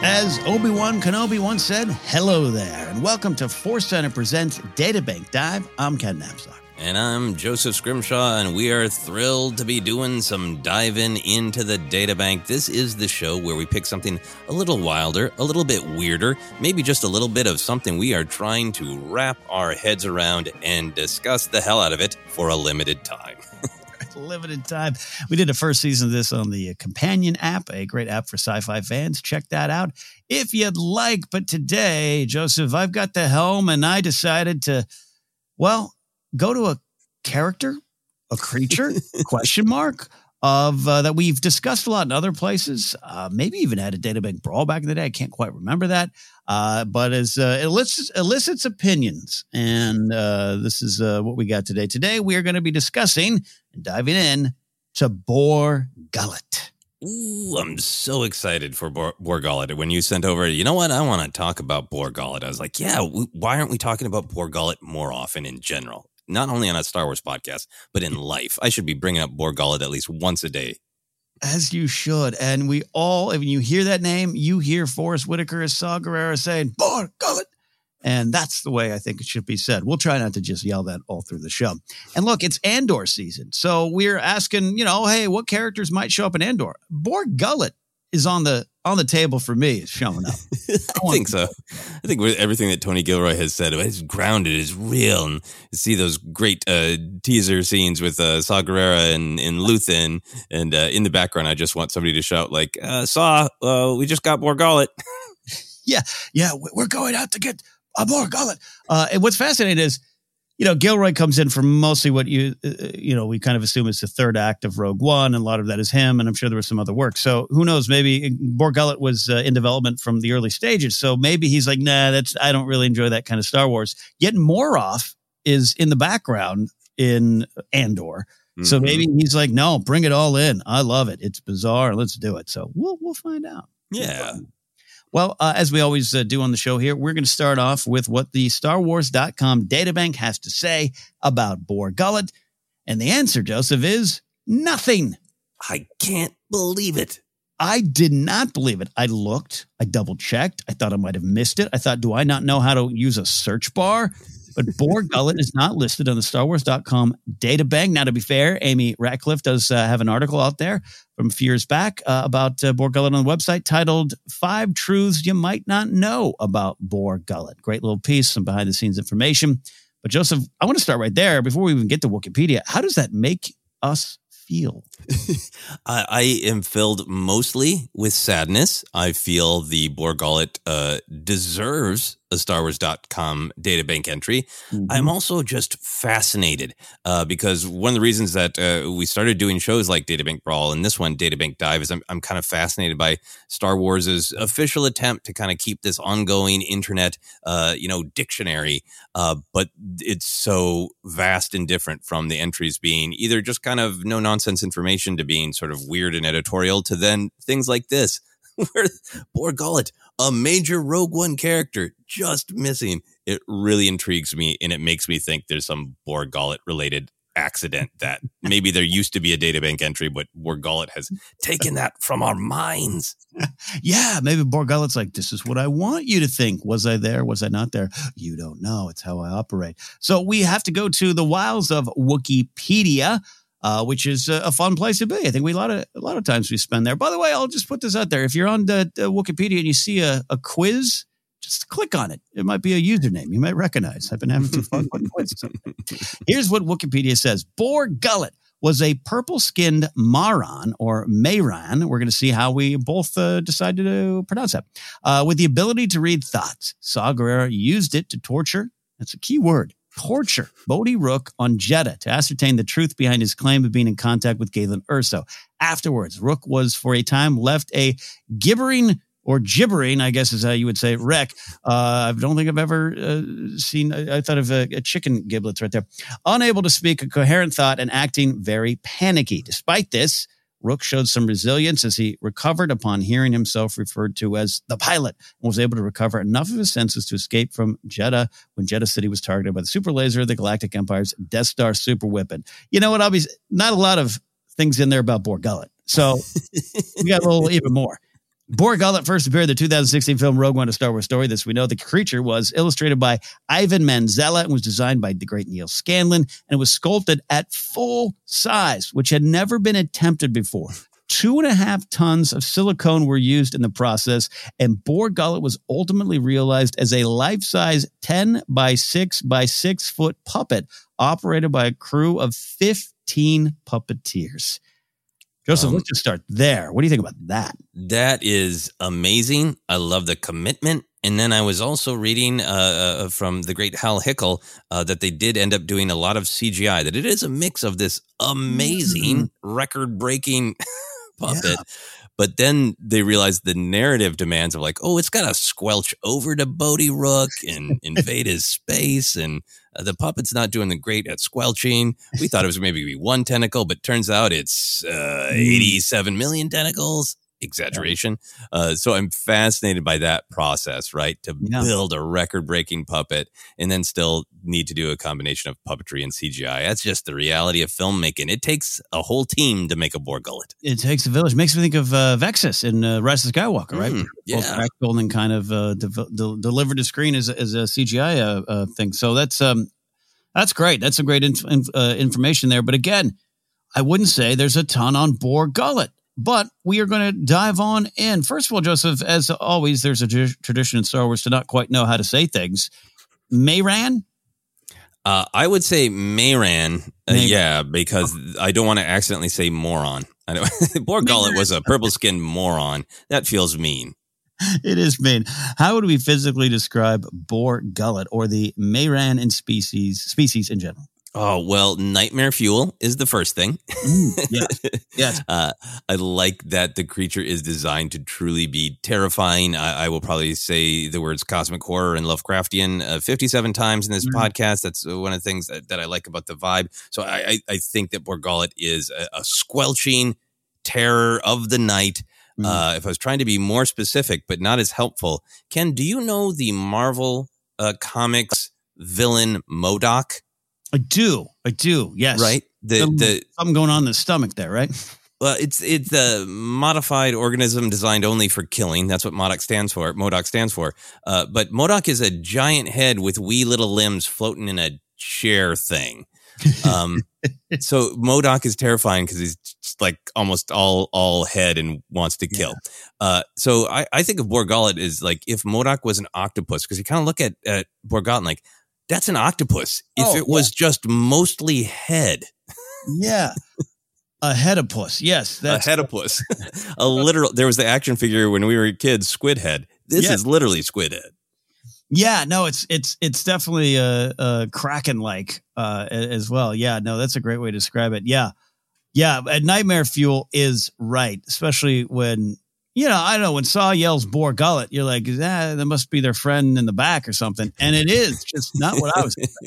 As Obi Wan Kenobi once said, hello there, and welcome to Force Center Presents Databank Dive. I'm Ken Napzok. And I'm Joseph Scrimshaw, and we are thrilled to be doing some diving into the databank. This is the show where we pick something a little wilder, a little bit weirder, maybe just a little bit of something we are trying to wrap our heads around and discuss the hell out of it for a limited time. limited time. We did a first season of this on the Companion app, a great app for sci fi fans. Check that out if you'd like. But today, Joseph, I've got the helm and I decided to, well, go to a character, a creature, question mark. Of uh, that we've discussed a lot in other places, uh, maybe even had a databank brawl back in the day. I can't quite remember that, uh, but as uh, elicits, elicits opinions, and uh, this is uh, what we got today. Today we are going to be discussing and diving in to Bor Gullet. Ooh, I'm so excited for Bor- Borgullet. When you sent over, you know what? I want to talk about Borgullet. I was like, yeah, why aren't we talking about Borgullet more often in general? Not only on a Star Wars podcast, but in mm. life. I should be bringing up Borgullet at least once a day. As you should. And we all, when you hear that name, you hear Forest Whitaker as Saw Gerrera saying, Bor Gullet. And that's the way I think it should be said. We'll try not to just yell that all through the show. And look, it's Andor season. So we're asking, you know, hey, what characters might show up in Andor? Bor Gullet is on the on the table for me is showing up. I think so. I think with everything that Tony Gilroy has said, is grounded, is real, and you see those great uh, teaser scenes with uh, Saw Gerrera and, and Luthen, and uh, in the background, I just want somebody to shout like, uh, "Saw, uh, we just got more gullet." yeah, yeah, we're going out to get a more gullet. Uh, and what's fascinating is you know, Gilroy comes in for mostly what you, uh, you know, we kind of assume is the third act of Rogue One, and a lot of that is him, and I'm sure there was some other work. So who knows? Maybe Bor Gullet was uh, in development from the early stages, so maybe he's like, nah, that's I don't really enjoy that kind of Star Wars. Yet Moroff is in the background in Andor. Mm-hmm. So maybe he's like, no, bring it all in. I love it. It's bizarre. Let's do it. So we'll we'll find out. Yeah. Well, uh, as we always uh, do on the show here, we're going to start off with what the StarWars.com databank has to say about Bor Gullet. And the answer, Joseph, is nothing. I can't believe it. I did not believe it. I looked, I double checked. I thought I might have missed it. I thought, do I not know how to use a search bar? But Bor Gullet is not listed on the StarWars.com databank. Now, to be fair, Amy Ratcliffe does uh, have an article out there from a few years back uh, about uh, Bor Gullet on the website titled Five Truths You Might Not Know About Bor Gullet. Great little piece, some behind the scenes information. But Joseph, I want to start right there before we even get to Wikipedia. How does that make us feel? I, I, am filled mostly with sadness. I feel the Bor Gullet uh, deserves a StarWars.com databank entry. Mm-hmm. I'm also just fascinated uh, because one of the reasons that uh, we started doing shows like Databank Brawl and this one, Databank Dive, is I'm, I'm kind of fascinated by Star Wars's official attempt to kind of keep this ongoing internet, uh, you know, dictionary. Uh, but it's so vast and different from the entries being either just kind of no nonsense information to being sort of weird and editorial to then things like this where Bor Gullet, a major Rogue One character, just missing. It really intrigues me, and it makes me think there's some Bor Gullet related accident that maybe there used to be a databank entry, but Bor Gullet has taken that from our minds. yeah, maybe Bor Gullet's like, this is what I want you to think. Was I there? Was I not there? You don't know. It's how I operate. So we have to go to the wiles of Wikipedia uh, which is a, a, fun place to be. I think we a lot of a lot of times we spend there. By the way, I'll just put this out there: if you're on the, the Wikipedia and you see a, a, quiz, just click on it. It might be a username you might recognize. I've been having some fun with quizzes. Here's what Wikipedia says: Bor Gullet was a purple-skinned Maran or Mayran. We're going to see how we both uh, decided to pronounce that. Uh, with the ability to read thoughts, Saw Gerrera used it to torture. That's a key word torture Bodhi Rook on Jedha to ascertain the truth behind his claim of being in contact with Galen Erso. Afterwards, Rook was for a time left a gibbering or gibbering, I guess is how you would say, it, wreck. Uh, I don't think I've ever uh, seen, I, I, thought of a, a, chicken giblets right there. Unable to speak a coherent thought and acting very panicky. Despite this, Rook showed some resilience as he recovered upon hearing himself referred to as the pilot and was able to recover enough of his senses to escape from Jedha when Jedha City was targeted by the super laser, of the Galactic Empire's Death Star super weapon. You know what? I'll be not a lot of things in there about Borgullet. So we got a little even more. Bor Gullet first appeared in the 2016 film Rogue One: A Star Wars Story. This we know the creature was illustrated by Ivan Manzella and was designed by the great Neal Scanlan, and it was sculpted at full size, which had never been attempted before. Two and a half tons of silicone were used in the process, and Bor Gullet was ultimately realized as a life-size 10 by 6 by 6 foot puppet operated by a crew of 15 puppeteers. Joseph, um, let's just start there. What do you think about that? That is amazing. I love the commitment. And then I was also reading uh, uh, from the great Hal Hickel uh, that they did end up doing a lot of CGI, that it is a mix of this amazing, mm-hmm. record breaking puppet. Yeah. But then they realized the narrative demands of like, oh, it's got to squelch over to Bodhi Rook and invade his space. And uh, the puppet's not doing the great at squelching. We thought it was maybe one tentacle, but turns out it's uh, hmm. 87 million tentacles. Exaggeration. Uh, so I'm fascinated by that process, right? To Yeah. build a record breaking puppet and then still need to do a combination of puppetry and CGI. That's just the reality of filmmaking. It takes a whole team to make a Bor Gullet. It takes a village. Makes me think of uh, Vexis in uh, Rise of Skywalker, right? Mm, Both yeah. practical and kind of uh, de- de- delivered to screen as, a- as a CGI uh, uh, thing. So that's um, that's great. That's some great inf- inf- uh, information there. But again, I wouldn't say there's a ton on Bor Gullet. But we are going to dive on in. First of all, Joseph, as always, there's a tr- tradition in Star Wars to not quite know how to say things. Mayran, Uh, I would say Mayran, uh, yeah, because I don't want to accidentally say moron. I. Boar Gullet was a purple skinned moron. That feels mean. it is mean. How would we physically describe Bor Gullet or the Mayran in species species in general? Oh well, nightmare fuel is the first thing. yes. Yes. Uh, I like that the creature is designed to truly be terrifying. I, I will probably say the words cosmic horror and Lovecraftian uh, 57 times in this Mhm. podcast. That's uh, one of the things that, that I like about the vibe. So I, I, I think that Borgullet is a, a squelching terror of the night. Mhm. Uh, if I was trying to be more specific, but not as helpful, Ken, do you know the Marvel uh, Comics villain MODOK? I do. I do. Yes. Right? The Some- the something going on in the stomach there, right? Well, it's it's a modified organism designed only for killing. That's what MODOK stands for. MODOK stands for. Uh, but MODOK is a giant head with wee little limbs floating in a chair thing. Um, so MODOK is terrifying because he's like almost all all head and wants to kill. Uh, so I, I think of Borgullet as like if MODOK was an octopus because you kind of look at at Borgullet and like that's an octopus. If Oh, it was just mostly head, Yeah. A headopus. Yes. That's a headopus, a literal. There was the action figure when we were kids, Squid Head. This Yeah. is literally Squid Head. Yeah, no, it's it's it's definitely uh uh Kraken like uh as well. Yeah, no, that's a great way to describe it. Yeah. Yeah, Nightmare Fuel is right, especially when you know, I don't know, when Saw yells Bor Gullet, you're like, ah, that must be their friend in the back or something. And it is just not what I was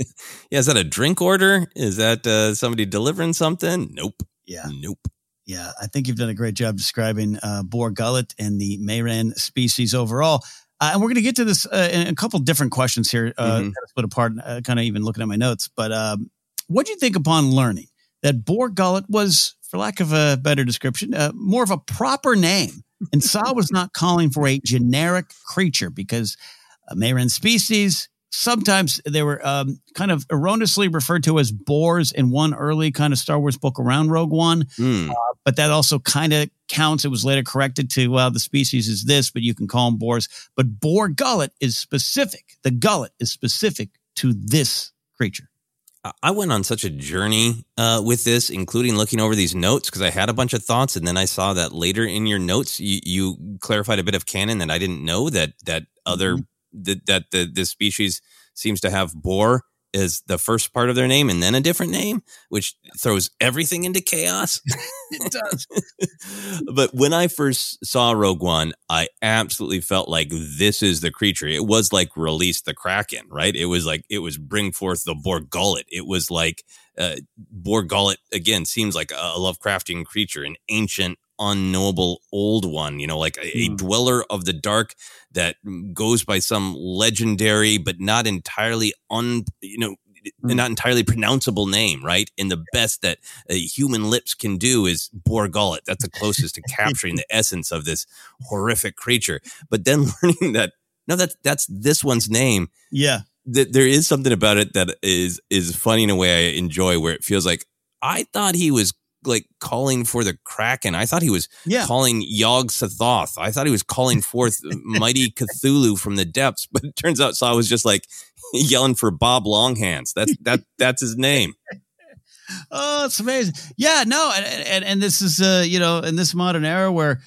yeah, is that a drink order? Is that uh, somebody delivering something? Nope. Yeah. Nope. Yeah, I think you've done a great job describing uh, Bor Gullet and the Mayran species overall. Uh, and we're going to get to this uh, in a couple different questions here, uh, Mhm. kind of split apart, uh, kind of even looking at my notes. But um, what do you think upon learning that Bor Gullet was, for lack of a better description, uh, more of a proper name? And Saw was not calling for a generic creature because Mayran species, sometimes they were um, kind of erroneously referred to as boars in one early kind of Star Wars book around Rogue One Hmm. but that also kind of counts. It was later corrected to, well, the species is this, but you can call them boars. But Bor Gullet is specific. The gullet is specific to this creature. I- went on such a journey uh, with this, including looking over these notes because I had a bunch of thoughts, and then I saw that later in your notes you, you clarified a bit of canon that I didn't know that that other that that the this species seems to have boar as the first part of their name and then a different name, which throws everything into chaos. It does. but when I first saw Rogue One, I absolutely felt like this is the creature. It was like release the Kraken, right? It was like it was bring forth the Borgullet. It was like uh, Borgullet again seems like a Lovecraftian creature, an ancient, unknowable old one. You know, like a, a Hmm. dweller of the dark that goes by some legendary but not entirely un. You know. Hmm. Not entirely pronounceable name, right? And the best that uh, human lips can do is Borgullet. That's the closest to capturing the essence of this horrific creature. But then learning that no, that's that's this one's name. Yeah. That there is something about it that is is funny in a way I enjoy, where it feels like I thought he was like calling for the Kraken. I thought he was Yeah. calling Yog Sothoth. I thought he was calling forth mighty Cthulhu from the depths. But it turns out Saw was just like yelling for Bob Longhands. That's that that's his name. Oh, it's amazing. Yeah, no, and and, and this is uh, you know, in this modern era where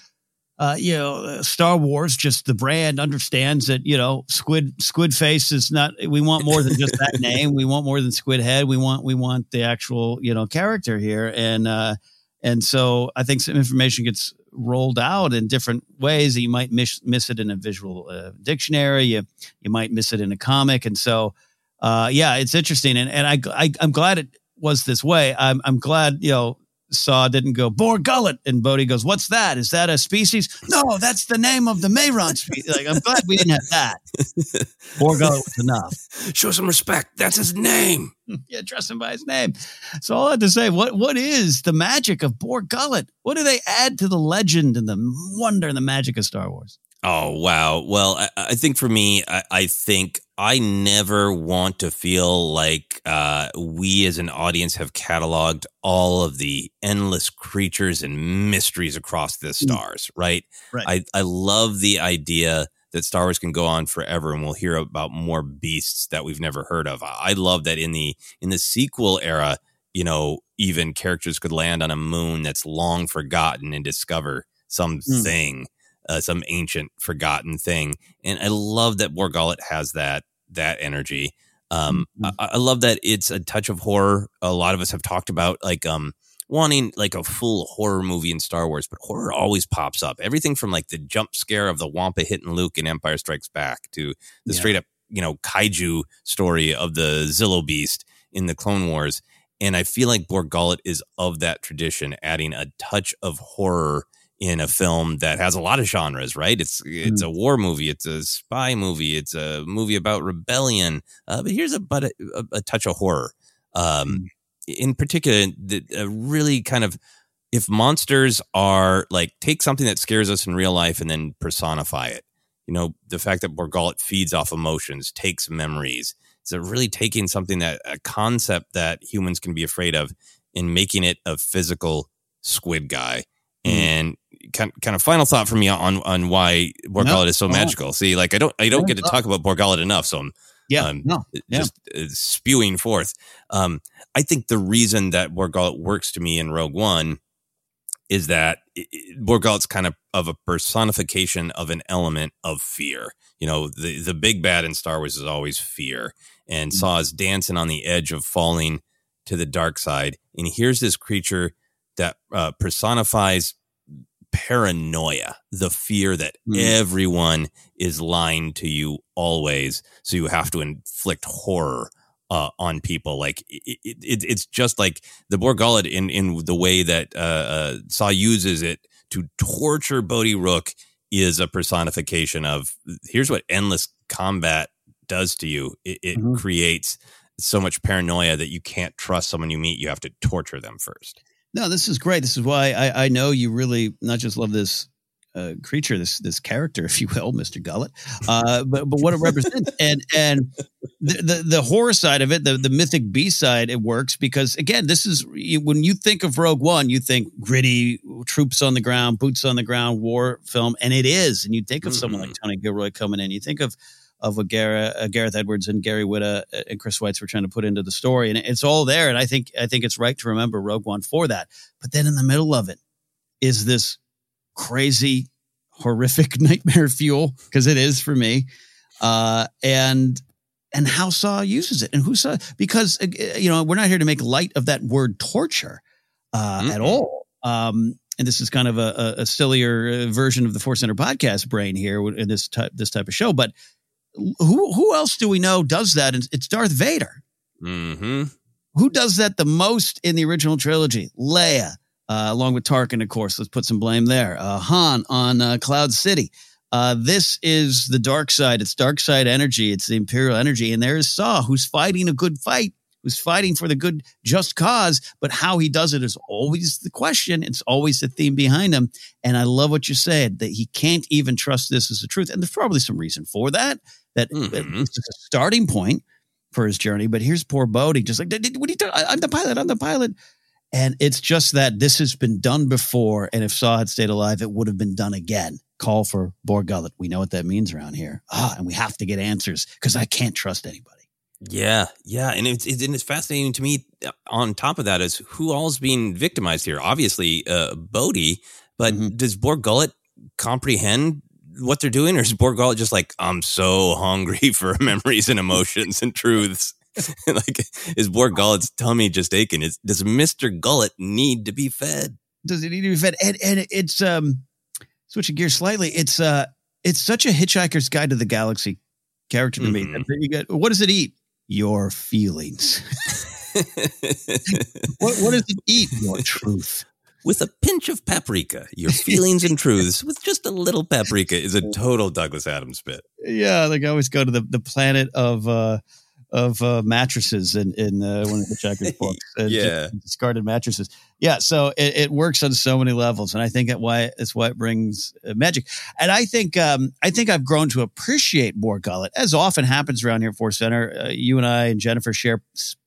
uh, you know, uh, Star Wars, just the brand understands that, you know, squid squid face is not we want more than just that name. We want more than squid head. We want we want the actual, you know, character here. And uh and so I think some information gets rolled out in different ways that you might miss miss it in a visual uh, dictionary, you you might miss it in a comic. And so uh yeah, it's interesting and and I, I I'm glad it was this way. I'm I'm glad, you know, Saw didn't go Bor Gullet, and Bodhi goes, "What's that? Is that a species?" No, that's the name of the Mayran species. Like, I'm glad we didn't have that. Bor Gullet was enough. Show some respect. That's his name. yeah, trust him by his name. So all I have to say, what what is the magic of Bor Gullet? What do they add to the legend and the wonder and the magic of Star Wars? Oh wow! Well, I, I think for me, I, I, think I never want to feel like uh, we as an audience have cataloged all of the endless creatures and mysteries across the mm. stars. Right? Right. I I love the idea that Star Wars can go on forever, and we'll hear about more beasts that we've never heard of. I love that in the in the sequel era, you know, even characters could land on a moon that's long forgotten and discover something. Mm uh, some ancient forgotten thing. And I love that Borgullet has that that energy. Um, mm-hmm. I, I, love that it's a touch of horror. A lot of us have talked about like um, wanting like a full horror movie in Star Wars, but horror always pops up. Everything from like the jump scare of the Wampa hitting Luke in Empire Strikes Back to the yeah. straight up you know kaiju story of the Zillo Beast in the Clone Wars. And I feel like Bor Gullet is of that tradition, adding a touch of horror in a film that has a lot of genres, right? It's it's mm. a war movie, it's a spy movie, it's a movie about rebellion. Uh, but here's a but a, a, touch of horror. Um, mm. in particular, the, really kind of if monsters are like take something that scares us in real life and then personify it. You know, the fact that Bor Gullet feeds off emotions, takes memories. So really taking something that a concept that humans can be afraid of and making it a physical squid guy. Mm. And kind kind of final thought for me on on why Bor Gullet is so magical. See, like I don't I don't get to talk about Borgullet enough, so I'm yeah, um, no, yeah. just uh, spewing forth. Um, I think the reason that Borgullet works to me in Rogue One is that Borgullet's kind of of a personification of an element of fear. You know, the the big bad in Star Wars is always fear, and mm-hmm. Saw is dancing on the edge of falling to the dark side, and here's this creature that uh, personifies paranoia, the fear that mm. everyone is lying to you always. So you have to inflict horror uh, on people. Like it, it, it's just like the Boar in, in the way that uh, uh, Saw uses it to torture Bodhi Rook is a personification of here's what endless combat does to you. It, it mm-hmm. creates so much paranoia that you can't trust someone you meet. You have to torture them first. No, this is great. This is why I, I know you really not just love this uh, creature, this this character, if you will, Mister Gullet, uh, but but what it represents, and and the, the, the horror side of it, the the mythic beast side, it works because again, this is when you think of Rogue One, you think gritty troops on the ground, boots on the ground, war film, and it is. And you think of mm-hmm. someone like mm-hmm. Tony Gilroy coming in, you think of of what Gareth, uh, Gareth Edwards and Gary Whitta uh, and Chris Weitz were trying to put into the story, and it's all there. And I think I think it's right to remember Rogue One for that. But then in the middle of it is this crazy, horrific nightmare fuel because it is for me, uh, and and how Saw uses it and who saw because uh, you know we're not here to make light of that word torture uh, mm-hmm. at all. Um, and this is kind of a, a, sillier uh, version of the Force Center podcast brain here in this type this type of show, but who who else do we know does that? It's Darth Vader. Mm-hmm. Who does that the most in the original trilogy? Leia, uh, along with Tarkin, of course. Let's put some blame there. Uh, Han on uh, Cloud City. Uh, this is the dark side. It's dark side energy. It's the Imperial energy, and there is Saw, who's fighting a good fight, who's fighting for the good, just cause. But how he does it is always the question. It's always the theme behind him. And I love what you said that he can't even trust this as the truth, and there's probably some reason for that that mm-hmm. it's a starting point for his journey. But here's poor Bodhi, just like, what are you doing? I'm the pilot. I'm the pilot. And it's just that this has been done before. And if Saw had stayed alive, it would have been done again. Call for Bor Gullet. We know what that means around here. Ah, and we have to get answers because I can't trust anybody. Yeah, yeah, and it's, it's and it's fascinating to me. Uh, on top of that, is who all's being victimized here? Obviously, uh, Bodhi, but mm-hmm. does Bor Gullet comprehend what they're doing, or is Bor Gullet just like, I'm so hungry for memories and emotions and truths? like, is Bor Gullet's tummy just aching? Is, does Mister Gullet need to be fed? Does it need to be fed? And and it's um switching gears slightly. It's uh it's such a Hitchhiker's Guide to the Galaxy character to mm-hmm. me. Got, what does it eat? Your feelings. what, what does it eat? Your truth. With a pinch of paprika, your feelings and truths with just a little paprika is a total Douglas Adams bit. Yeah, like I always go to the, the planet of uh, of uh, mattresses in in uh, one of the Checkers books. Yeah, discarded mattresses. Yeah, so it, it, works on so many levels, and I think that why it's why it brings uh, magic. And I think um, I think I've grown to appreciate more Gullet, as often happens around here at Force Center. Uh, you and I and Jennifer share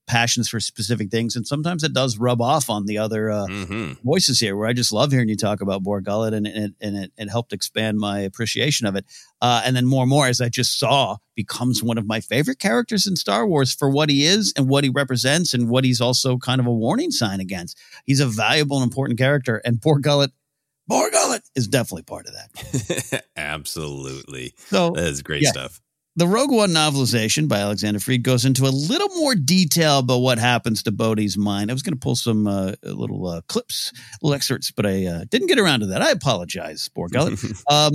passions for specific things, and sometimes it does rub off on the other uh, mm-hmm. voices here. Where I just love hearing you talk about Bor Gullet, and, and, and it, it, helped expand my appreciation of it. Uh, and then more and more, as I just saw, becomes one of my favorite characters in Star Wars for what he is and what he represents, and what he's also kind of a warning sign against. He's a valuable and important character, and Bor Gullet. Bor Gullet is definitely part of that. Absolutely. So that is great yeah. stuff. The Rogue One novelization by Alexander Freed goes into a little more detail about what happens to Bodhi's mind. I was going to pull some uh, little uh, clips, little excerpts, but I uh, didn't get around to that. I apologize, um,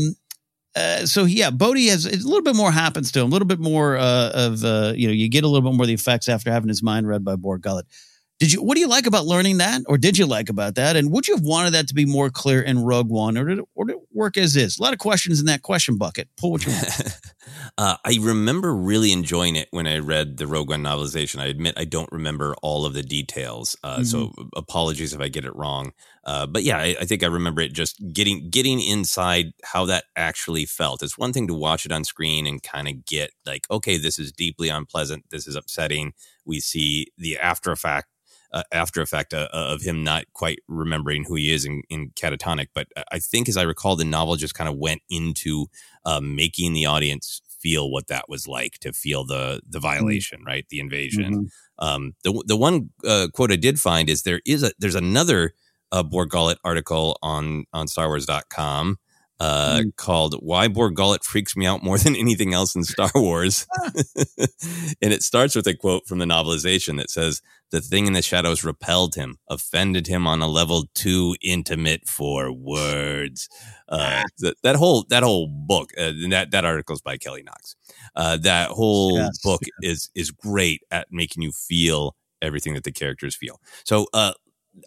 uh, so yeah, Bodhi has a little bit more happens to him, a little bit more uh, of uh, you know you get a little bit more of the effects after having his mind read by Bor Gullet. Did you? What do you like about learning that, or did you like about that? And would you have wanted that to be more clear in Rogue One, or did it, or did it work as is? A lot of questions in that question bucket. Pull what you want. uh, I remember really enjoying it when I read the Rogue One novelization. I admit I don't remember all of the details, uh, mm-hmm. so apologies if I get it wrong. Uh, but yeah, I, I, think I remember it just getting getting inside how that actually felt. It's one thing to watch it on screen and kind of get like, okay, this is deeply unpleasant. This is upsetting. We see the after effect uh, after effect uh, uh, of him not quite remembering who he is in, in, catatonic. But I think, as I recall, the novel just kind of went into uh, making the audience feel what that was like to feel the the mm-hmm. violation, mm-hmm. right, the invasion. Mm-hmm. Um, the the one uh, quote I did find is there is a there's another uh, article on on StarWars.com uh, mm. called "Why Bor Gullet Freaks Me Out More Than Anything Else in Star Wars," and it starts with a quote from the novelization that says, "The thing in the shadows repelled him, offended him on a level too intimate for words." Uh, that, that whole that whole book, uh, that that article is by Kelly Knox. Uh, that whole yes, book is is great at making you feel everything that the characters feel. So uh,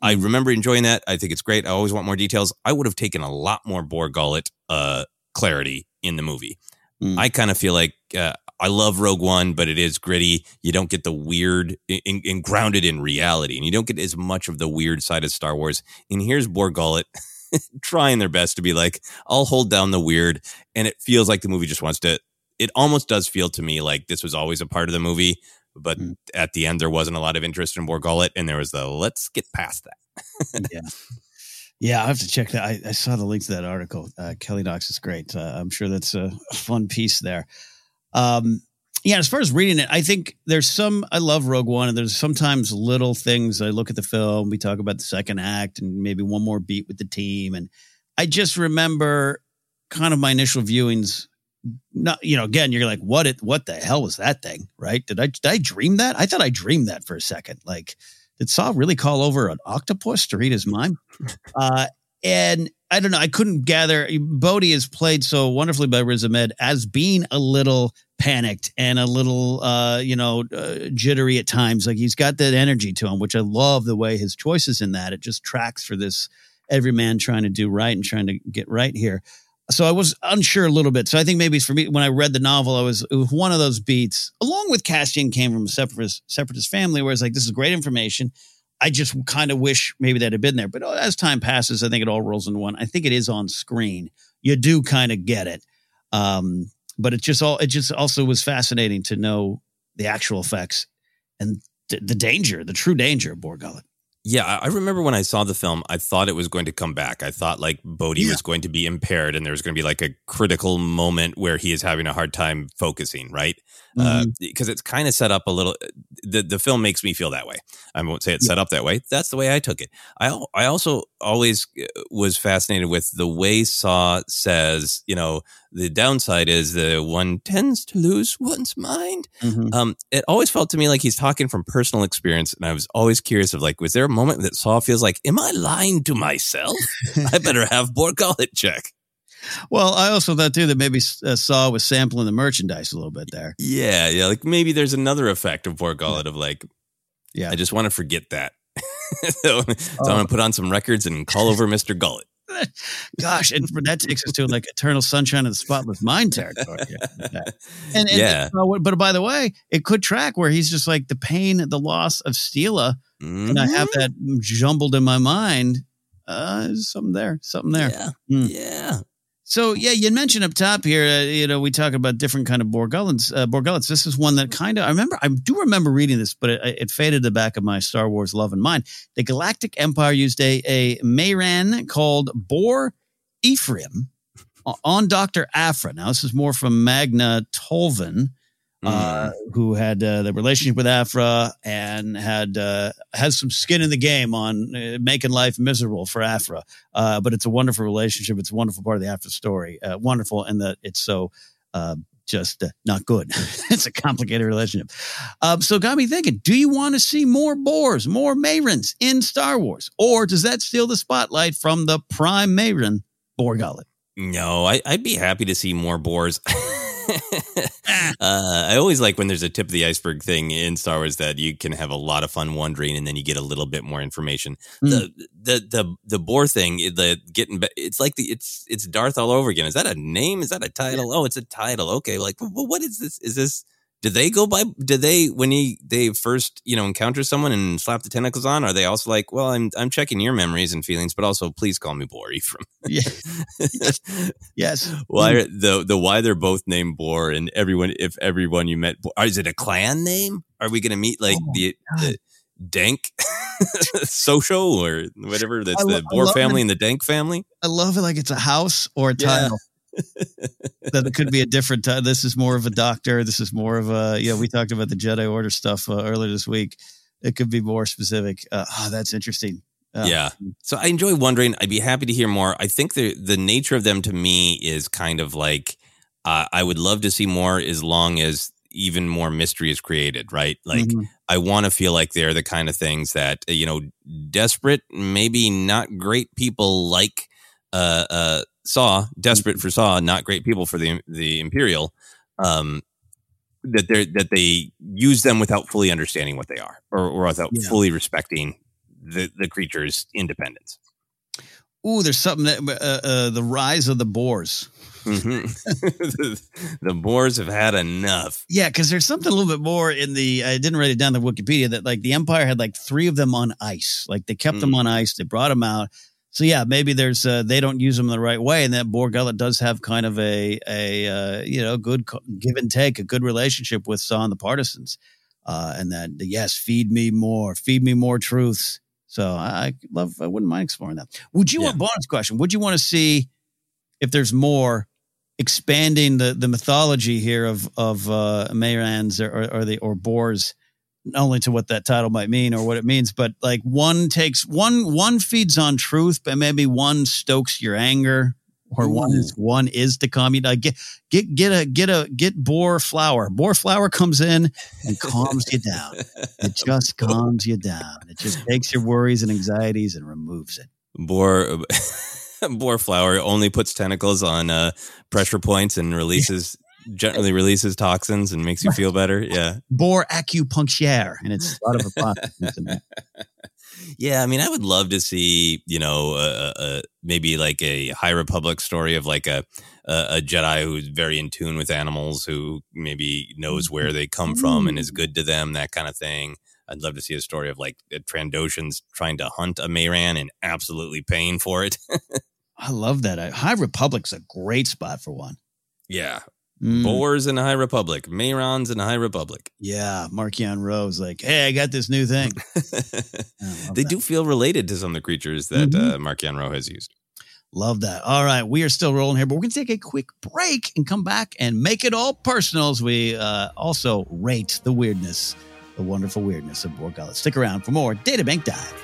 I remember enjoying that. I think it's great. I always want more details. I would have taken a lot more Bor Gullet uh, clarity in the movie. Mm. I kind of feel like uh, I love Rogue One, but it is gritty. You don't get the weird and grounded in reality, and you don't get as much of the weird side of Star Wars. And here's Bor Gullet trying their best to be like, I'll hold down the weird, and it feels like the movie just wants to. It almost does feel to me like this was always a part of the movie, but mm. at the end there wasn't a lot of interest in Bor Gullet, and there was the let's get past that. yeah. Yeah, I have to check that. I, I saw the link to that article. Uh, Kelly Knox is great. Uh, I'm sure that's a fun piece there. Um, yeah, as far as reading it, I think there's some. I love Rogue One, and there's sometimes little things. I look at the film, we talk about the second act, and maybe one more beat with the team, and I just remember kind of my initial viewings not you know again you're like what it what the hell was that thing right? Did i did i dream that? I thought i dreamed that for a second. Like did saw really call over an octopus to read his mind? Uh and i don't know i couldn't gather bodhi is played so wonderfully by riz ahmed as being a little panicked and a little uh you know uh, jittery at times. Like he's got that energy to him which i love the way his choices in that it just tracks for this every man trying to do right and trying to get right here so I was unsure a little bit. So I think maybe for me, when I read the novel, I was, it was one of those beats, along with Cassian came from a separatist, separatist family, where it's like, this is great information. I just kind of wish maybe that had been there. But as time passes, I think it all rolls into one. I think it is on screen. You do kind of get it. Um, but it just all, it just also was fascinating to know the actual effects and th- the danger, the true danger of Bor Gullet. Yeah, I remember when I saw the film, I thought it was going to come back. I thought like Bodhi yeah. was going to be impaired and there was going to be like a critical moment where he is having a hard time focusing, right? Because mm-hmm. uh, it's kind of set up a little. The the film makes me feel that way. I won't say it's yeah. set up that way. That's the way I took it. I I also always uh, was fascinated with the way Saw says, you know, the downside is that one tends to lose one's mind. Mm-hmm. Um, it always felt to me like he's talking from personal experience, and I was always curious of like, was there a moment that Saw feels like, am I lying to myself? I better have Bor check. Well, I also thought too that maybe uh, Saw was sampling the merchandise a little bit there. Yeah, yeah, like maybe there's another effect of Bor yeah. of like, Yeah. I just want to forget that. so, so I'm going to put on some records and call over Mr. Gullet. Gosh, and for, that takes us to like Eternal Sunshine of the Spotless Mind territory. And, and Yeah. uh, but by the way, it could track where he's just like the pain, the loss of Steela, and I have Mhm. that jumbled in my mind. Uh, there's something there, something there. Yeah. Mm. Yeah. So yeah, you mentioned up top here, uh, you know, we talk about different kind of Borgullets. Uh. This is one that kind of I remember. I do remember reading this, but it, it faded the back of my Star Wars love and mind. The Galactic Empire used a a Mayran called Bor Ephraim on Doctor Aphra. Now this is more from Magna Tolvan. Uh, who had uh, the relationship with Aphra and had uh, has some skin in the game on uh, making life miserable for Aphra. Uh, but it's a wonderful relationship. It's a wonderful part of the Aphra story. Uh, wonderful in that it's so uh, just uh, not good. it's a complicated relationship. Um, so got me thinking: Do you want to see more Boars, more Mayrans in Star Wars, or does that steal the spotlight from the prime Mayran, Borgullet? No, I, I'd be happy to see more boars. uh, I always like when there's a tip of the iceberg thing in Star Wars that you can have a lot of fun wondering, and then you get a little bit more information. Hmm. The the the the boar thing, the getting it's like the it's it's Darth all over again. Is that a name? Is that a title? Oh, it's a title. Okay, like well, what is this? Is this? Do they go by? Do they when he they first you know encounter someone and slap the tentacles on? Are they also like, well, I'm I'm checking your memories and feelings, but also please call me Boar Ephraim. Yeah. yes. why mm. are the the why they're both named Boar and everyone if everyone you met is it a clan name? Are we gonna meet like Oh, the, the Dank social or whatever that's I the Boar family it. and the Dank family? I love it like it's a house or a Yeah. title. That it could be a different time. This is more of a doctor. This is more of a, you know, we talked about the Jedi Order stuff uh, earlier this week. It could be more specific. Uh, oh, that's interesting. Uh, Yeah. So I enjoy wondering. I'd be happy to hear more. I think the the nature of them to me is kind of like uh, I would love to see more as long as even more mystery is created. Right? Like Mhm. I want to feel like they're the kind of things that you know, desperate, maybe not great people like uh, uh, Saw, desperate for Saw, not great people for the the Imperial. Um, that they that they use them without fully understanding what they are, or, or without Yeah. fully respecting the the creature's independence. Ooh, there's something that uh, uh, the rise of the Boars. Mhm. the, the Boers have had enough. Yeah, because there's something a little bit more in the. I didn't write it down the Wikipedia that like the Empire had like three of them on ice. Like they kept them Mm. on ice. They brought them out. So yeah, maybe there's uh, they don't use them the right way, and that Borgullet does have kind of a a uh, you know good co- give and take, a good relationship with Saw and the partisans, uh, and that yes, feed me more, feed me more truths. So I, I love. I wouldn't mind exploring that. Would you Yeah. want bonus question? Would you want to see if there's more expanding the the mythology here of of uh Mayrans or, or, or the or Boars, not only to what that title might mean or what it means, but like one takes one one feeds on truth, but maybe one stokes your anger, or one is one is to calm you. Like get get get a get a get boar flower. Boar flower comes in and calms you down. It just calms you down. It just takes your worries and anxieties and removes it. Boar Boar flower only puts tentacles on uh, pressure points and releases gently releases toxins and makes you feel better. Yeah. Bore acupuncture, and it's a lot of in. Yeah, I mean, I would love to see, you know, uh, uh, maybe like a High Republic story of like a, a a Jedi who's very in tune with animals, who maybe knows where they come from and is good to them, that kind of thing. I'd love to see a story of like the Trandoshans trying to hunt a Mayran and absolutely paying for it. I love that. High Republic's a great spot for one. yeah, Mm. Boars in the High Republic, Mayrans in the High Republic. Yeah, Marchion Ro's, like, hey, I got this new thing. They that. do feel related to some of the creatures that Mhm. uh, Marchion Ro has used. Love that. All right, we are still rolling here, but we're going to take a quick break and come back and make it all personal as we uh, also rate the weirdness, the wonderful weirdness of Borgullet. Stick around for more Databank Dive.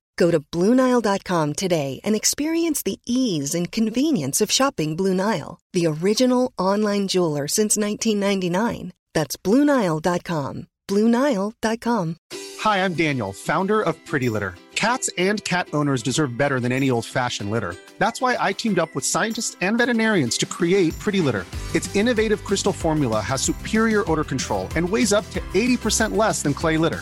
Go to BlueNile.com today and experience the ease and convenience of shopping Blue Nile, the original online jeweler since 1999. That's BlueNile.com. BlueNile.com. Hi, I'm Daniel, founder of Pretty Litter. Cats and cat owners deserve better than any old fashioned litter. That's why I teamed up with scientists and veterinarians to create Pretty Litter. Its innovative crystal formula has superior odor control and weighs up to 80% less than clay litter.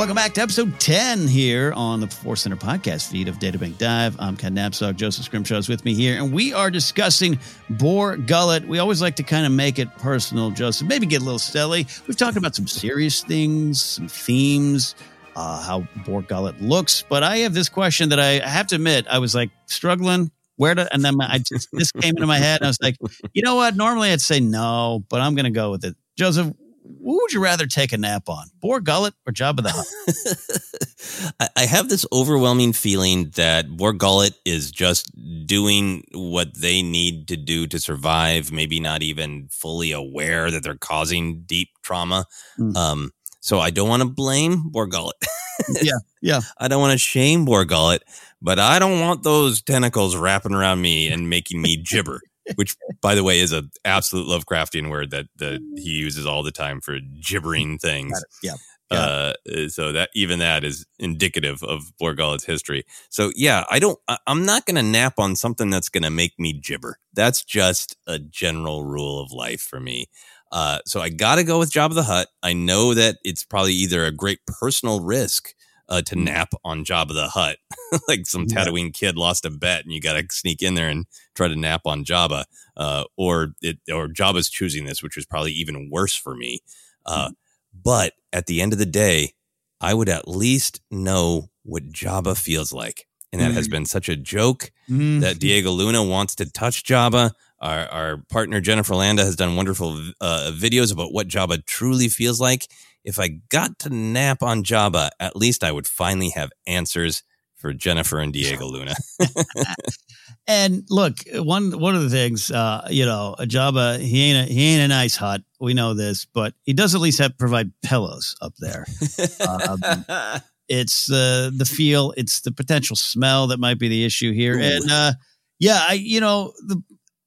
Welcome back to episode 10 here on the Force Center podcast feed of Databank Dive. I'm Ken Napzok. Joseph Scrimshaw is with me here, and we are discussing Bor Gullet. We always like to kind of make it personal, Joseph, maybe get a little silly. We've talked about some serious things, some themes, uh, how Bor Gullet looks. But I have this question that I, I have to admit, I was like struggling where to, and then I just, this came into my head, and I was like, you know what? Normally I'd say no, but I'm going to go with it. Joseph, what would you rather take a nap on, Bor Gullet or Jabba the Hutt? I have this overwhelming feeling that Bor Gullet is just doing what they need to do to survive, maybe not even fully aware that they're causing deep trauma. Mm. Um, so I don't want to blame Bor Gullet. yeah, yeah. I don't want to shame Bor Gullet, but I don't want those tentacles wrapping around me and making me gibber which by the way is an absolute Lovecraftian word that that he uses all the time for gibbering things. Yeah. Uh, so that even that is indicative of Bor Gullet's history. So yeah, I don't. I, I'm not going to nap on something that's going to make me gibber. That's just a general rule of life for me. Uh, so I got to go with Jabba the Hutt. I know that it's probably either a great personal risk uh, to nap on Jabba the Hutt. like some Tatooine yeah. kid lost a bet and you got to sneak in there and try to nap on Jabba. Uh, or it, or Jabba's choosing this, which is probably even worse for me. Uh, mm-hmm. But at the end of the day, I would at least know what Jabba feels like. And that mm has been such a joke mm that Diego Luna wants to touch Jabba. Our, our partner Jennifer Landa has done wonderful uh, videos about what Jabba truly feels like. If I got to nap on Jabba, at least I would finally have answers for Jennifer and Diego Luna. and look, one one of the things, uh, you know, Jabba, he ain't a, he ain't a nice hut. We know this, but he does at least have provide pillows up there. Um, it's the the feel, it's the potential smell that might be the issue here, Ooh. and uh, yeah, I you know the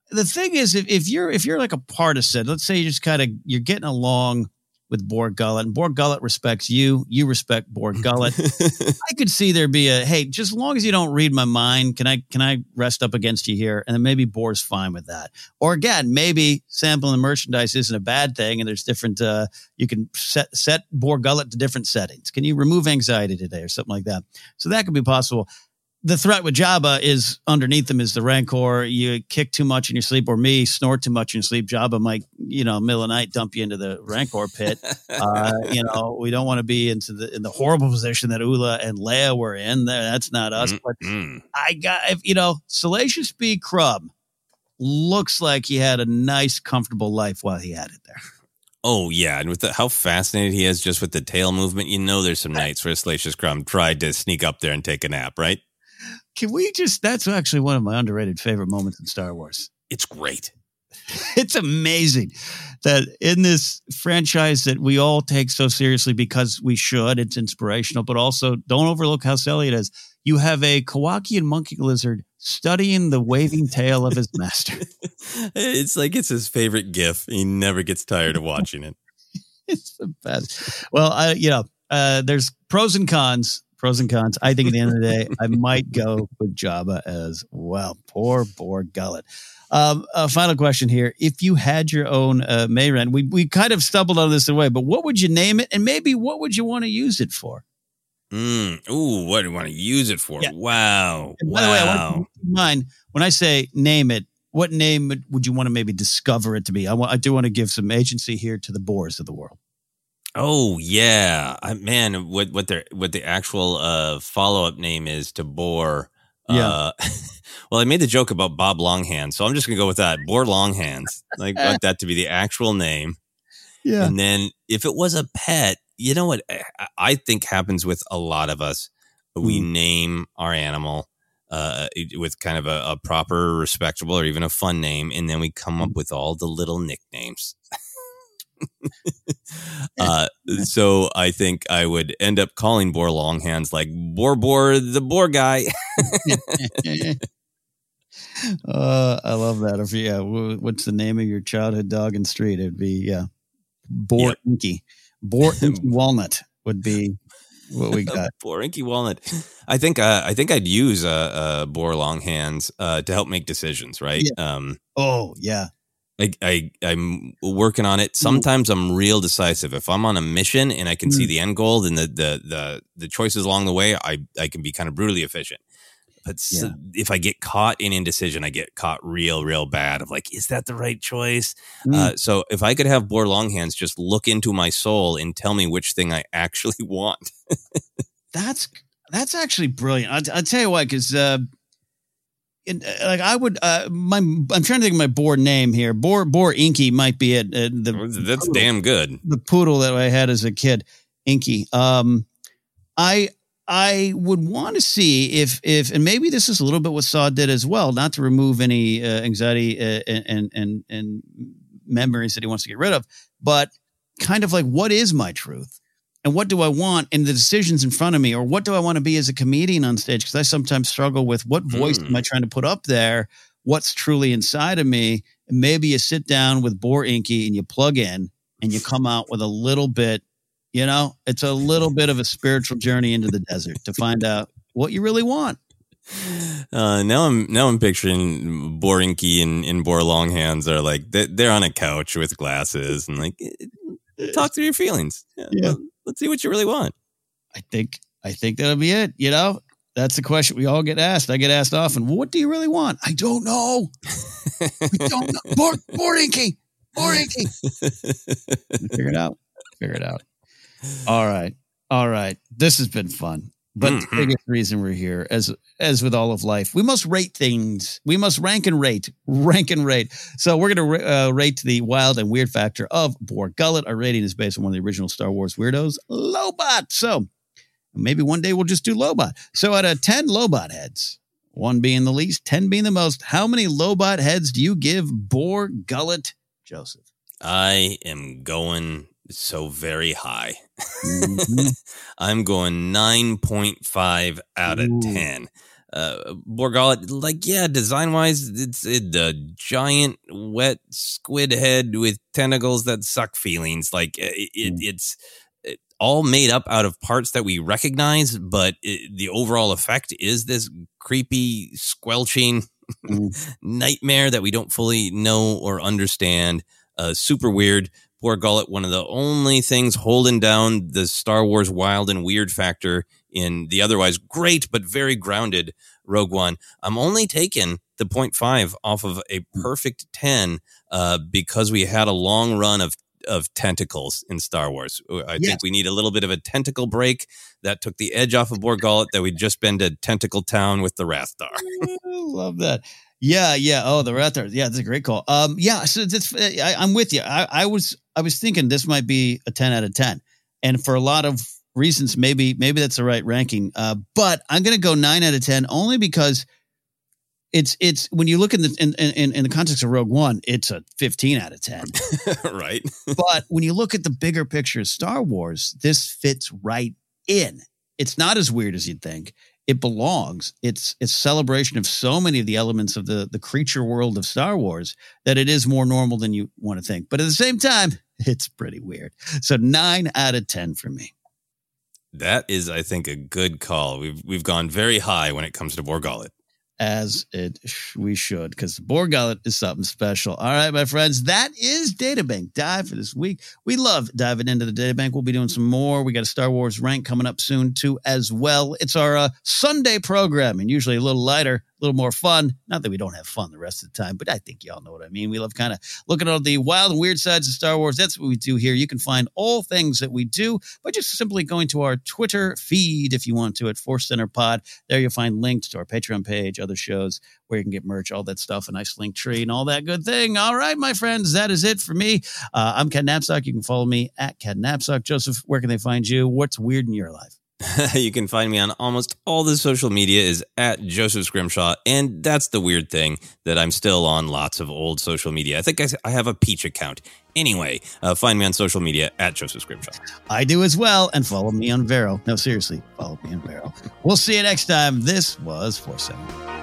the thing is if, if you're if you're like a partisan, let's say you just kind of you're getting along with Bor Gullet, and Bor Gullet respects you. You respect Bor Gullet. I could see there be a hey, just as long as you don't read my mind, can I can I rest up against you here? And then maybe Bor's fine with that. Or again, maybe sampling the merchandise isn't a bad thing, and there's different. Uh, you can set set Bor Gullet to different settings. Can you remove anxiety today or something like that? So that could be possible the threat with Jabba is underneath them is the rancor. You kick too much in your sleep, or me snort too much in your sleep. Jabba might, you know, middle of the night dump you into the rancor pit. uh, you know, we don't want to be into the in the horrible position that Oola and Leia were in. That's not us. Mm-hmm. But I got, if, you know, Salacious B. Crumb looks like he had a nice, comfortable life while he had it there. Oh yeah, and with the, how fascinated he is just with the tail movement, you know, there's some nights where Salacious Crumb tried to sneak up there and take a nap, right? Can we just? That's actually one of my underrated favorite moments in Star Wars. It's great. it's amazing that in this franchise that we all take so seriously because we should, it's inspirational, but also don't overlook how silly it is. You have a Kowakian monkey lizard studying the waving tail of his master. it's like it's his favorite gif. He never gets tired of watching it. it's the best. Well, I, you know, uh, there's pros and cons pros and cons. I think at the end of the day, I might go with Jabba as well. Poor, poor Gullet. Um, a final question here: If you had your own uh, Mayran, we we kind of stumbled on this away, but what would you name it, and maybe what would you want to use it for? Mm, ooh, what do you want to use it for? Yeah. Wow! And by wow. the way, I want to mind when I say name it. What name would you want to maybe discover it to be? I, want, I do want to give some agency here to the Bors of the world. Oh yeah, I, man, what what their what the actual uh, follow up name is to Bor. Yeah. Uh, well, I made the joke about Bob Longhands, so I'm just gonna go with that. Bor Longhands. Like want that to be the actual name. Yeah. And then if it was a pet, you know what I think happens with a lot of us. We mm. name our animal uh, with kind of a, a proper, respectable, or even a fun name, and then we come up mm. with all the little nicknames. uh, so I think I would end up calling Bor Longhands like Bor Bor the Boar guy. uh, I love that. If yeah, what's the name of your childhood dog in street? It'd be yeah, Bor yep. Inky. Bor Inky Walnut would be what we got. Bor Inky Walnut. I think uh, I think I'd use uh, uh Bor Longhands uh, to help make decisions. Right. Yeah. Um, oh yeah. I, I I'm working on it. Mm. Sometimes I'm real decisive. If I'm on a mission and I can mm. see the end goal, then the, the the the choices along the way, I I can be kind of brutally efficient. But yeah. if I get caught in indecision, I get caught real, real bad. Of like, is that the right choice? Mm. Uh, so if I could have Bor Longhands just look into my soul and tell me which thing I actually want, that's that's actually brilliant. I'll, I'll tell you what, because uh, uh, like I would, uh, my I'm trying to think of my board name here. Bor Bor Inky might be it. Uh, the that's poodle, damn good. The poodle that I had as a kid, Inky. Um, I I would want to see if if and maybe this is a little bit what Saw did as well, not to remove any uh, anxiety uh, and and and memories that he wants to get rid of, but kind of like what is my truth? And what do I want in the decisions in front of me, or what do I want to be as a comedian on stage? Because I sometimes struggle with what voice mm. am I hmm. trying to put up there? What's truly inside of me? And maybe you sit down with Bor Inky and you plug in and you come out with a little bit, you know, it's a little bit of a spiritual journey into the desert to find out what you really want. Uh, now I'm now I'm picturing Bor Inky and, and Bor Longhands are like they're on a couch with glasses and like talk through your feelings. Yeah, yeah let's see what you really want. I think I think that'll be it. You know, that's the question we all get asked. I get asked often. What do you really want? I don't know. I don't know. More, more inky, more inky. Figure it out. Figure it out. All right, all right. This has been fun. But Mhm. the biggest reason we're here, as as with all of life, we must rate things. We must rank and rate, rank and rate. So we're going to uh, rate the wild and weird factor of Bor Gullet. Our rating is based on one of the original Star Wars weirdos, Lobot. So maybe one day we'll just do Lobot. So out of ten Lobot heads, one being the least, ten being the most, how many Lobot heads do you give Bor Gullet, Joseph? I am going so very high. Mhm. I'm going 9.5 out of Ooh. 10. Uh, Bor Gullet, like, yeah, design wise, it's it, the giant wet squid head with tentacles that suck feelings. Like, it, it, it's it, all made up out of parts that we recognize, but it, the overall effect is this creepy, squelching nightmare that we don't fully know or understand. Uh, super weird. Bor Gullet, one of the only things holding down the Star Wars wild and weird factor in the otherwise great but very grounded Rogue One. I'm only taking the 0.5 off of a perfect 10 uh, because we had a long run of of tentacles in Star Wars. I Yes. think we need a little bit of a tentacle break that took the edge off of Bor Gullet that we'd just been to Tentacle Town with the Rathtar. Love that. Yeah, yeah. Oh, the Raptors. Yeah, that's a great call. Um, yeah. So that's I, I'm with you. I, I was I was thinking this might be a ten out of ten, and for a lot of reasons, maybe maybe that's the right ranking. Uh, but I'm going to go nine out of ten only because it's it's when you look in the in, in in the context of Rogue One, it's a 15 out of 10. right. but when you look at the bigger picture of Star Wars, this fits right in. It's not as weird as you'd think. It belongs. It's it's celebration of so many of the elements of the the creature world of Star Wars that it is more normal than you want to think. But at the same time, it's pretty weird. So nine out of ten for me. That is, I think, a good call. We've we've gone very high when it comes to Bor Gullet. As it we should because the Bor Gullet is something special. All right, my friends, that is Databank Dive for this week. We love diving into the Databank. We'll be doing some more. We got a Star Wars rank coming up soon too, as well. It's our uh, Sunday and usually a little lighter, little more fun. Not that we don't have fun the rest of the time, but I think y'all know what I mean. We love kind of looking at all the wild and weird sides of Star Wars. That's what we do here. You can find all things that we do by just simply going to our Twitter feed if you want to at Force Center Pod. There you'll find links to our Patreon page, other shows where you can get merch, all that stuff, a nice link tree, and all that good thing. All right, my friends, that is it for me. Uh, I'm Ken Napzok. You can follow me at Ken Napzok. Joseph, where can they find you? What's weird in your life? you can find me on almost all the social media is at Joseph Scrimshaw, and that's the weird thing that I'm still on lots of old social media. I think I, I have a Peach account. Anyway, uh, find me on social media at Joseph Scrimshaw. I do as well. And follow me on Vero. No, seriously, follow me on Vero. We'll see you next time. This was Force Center.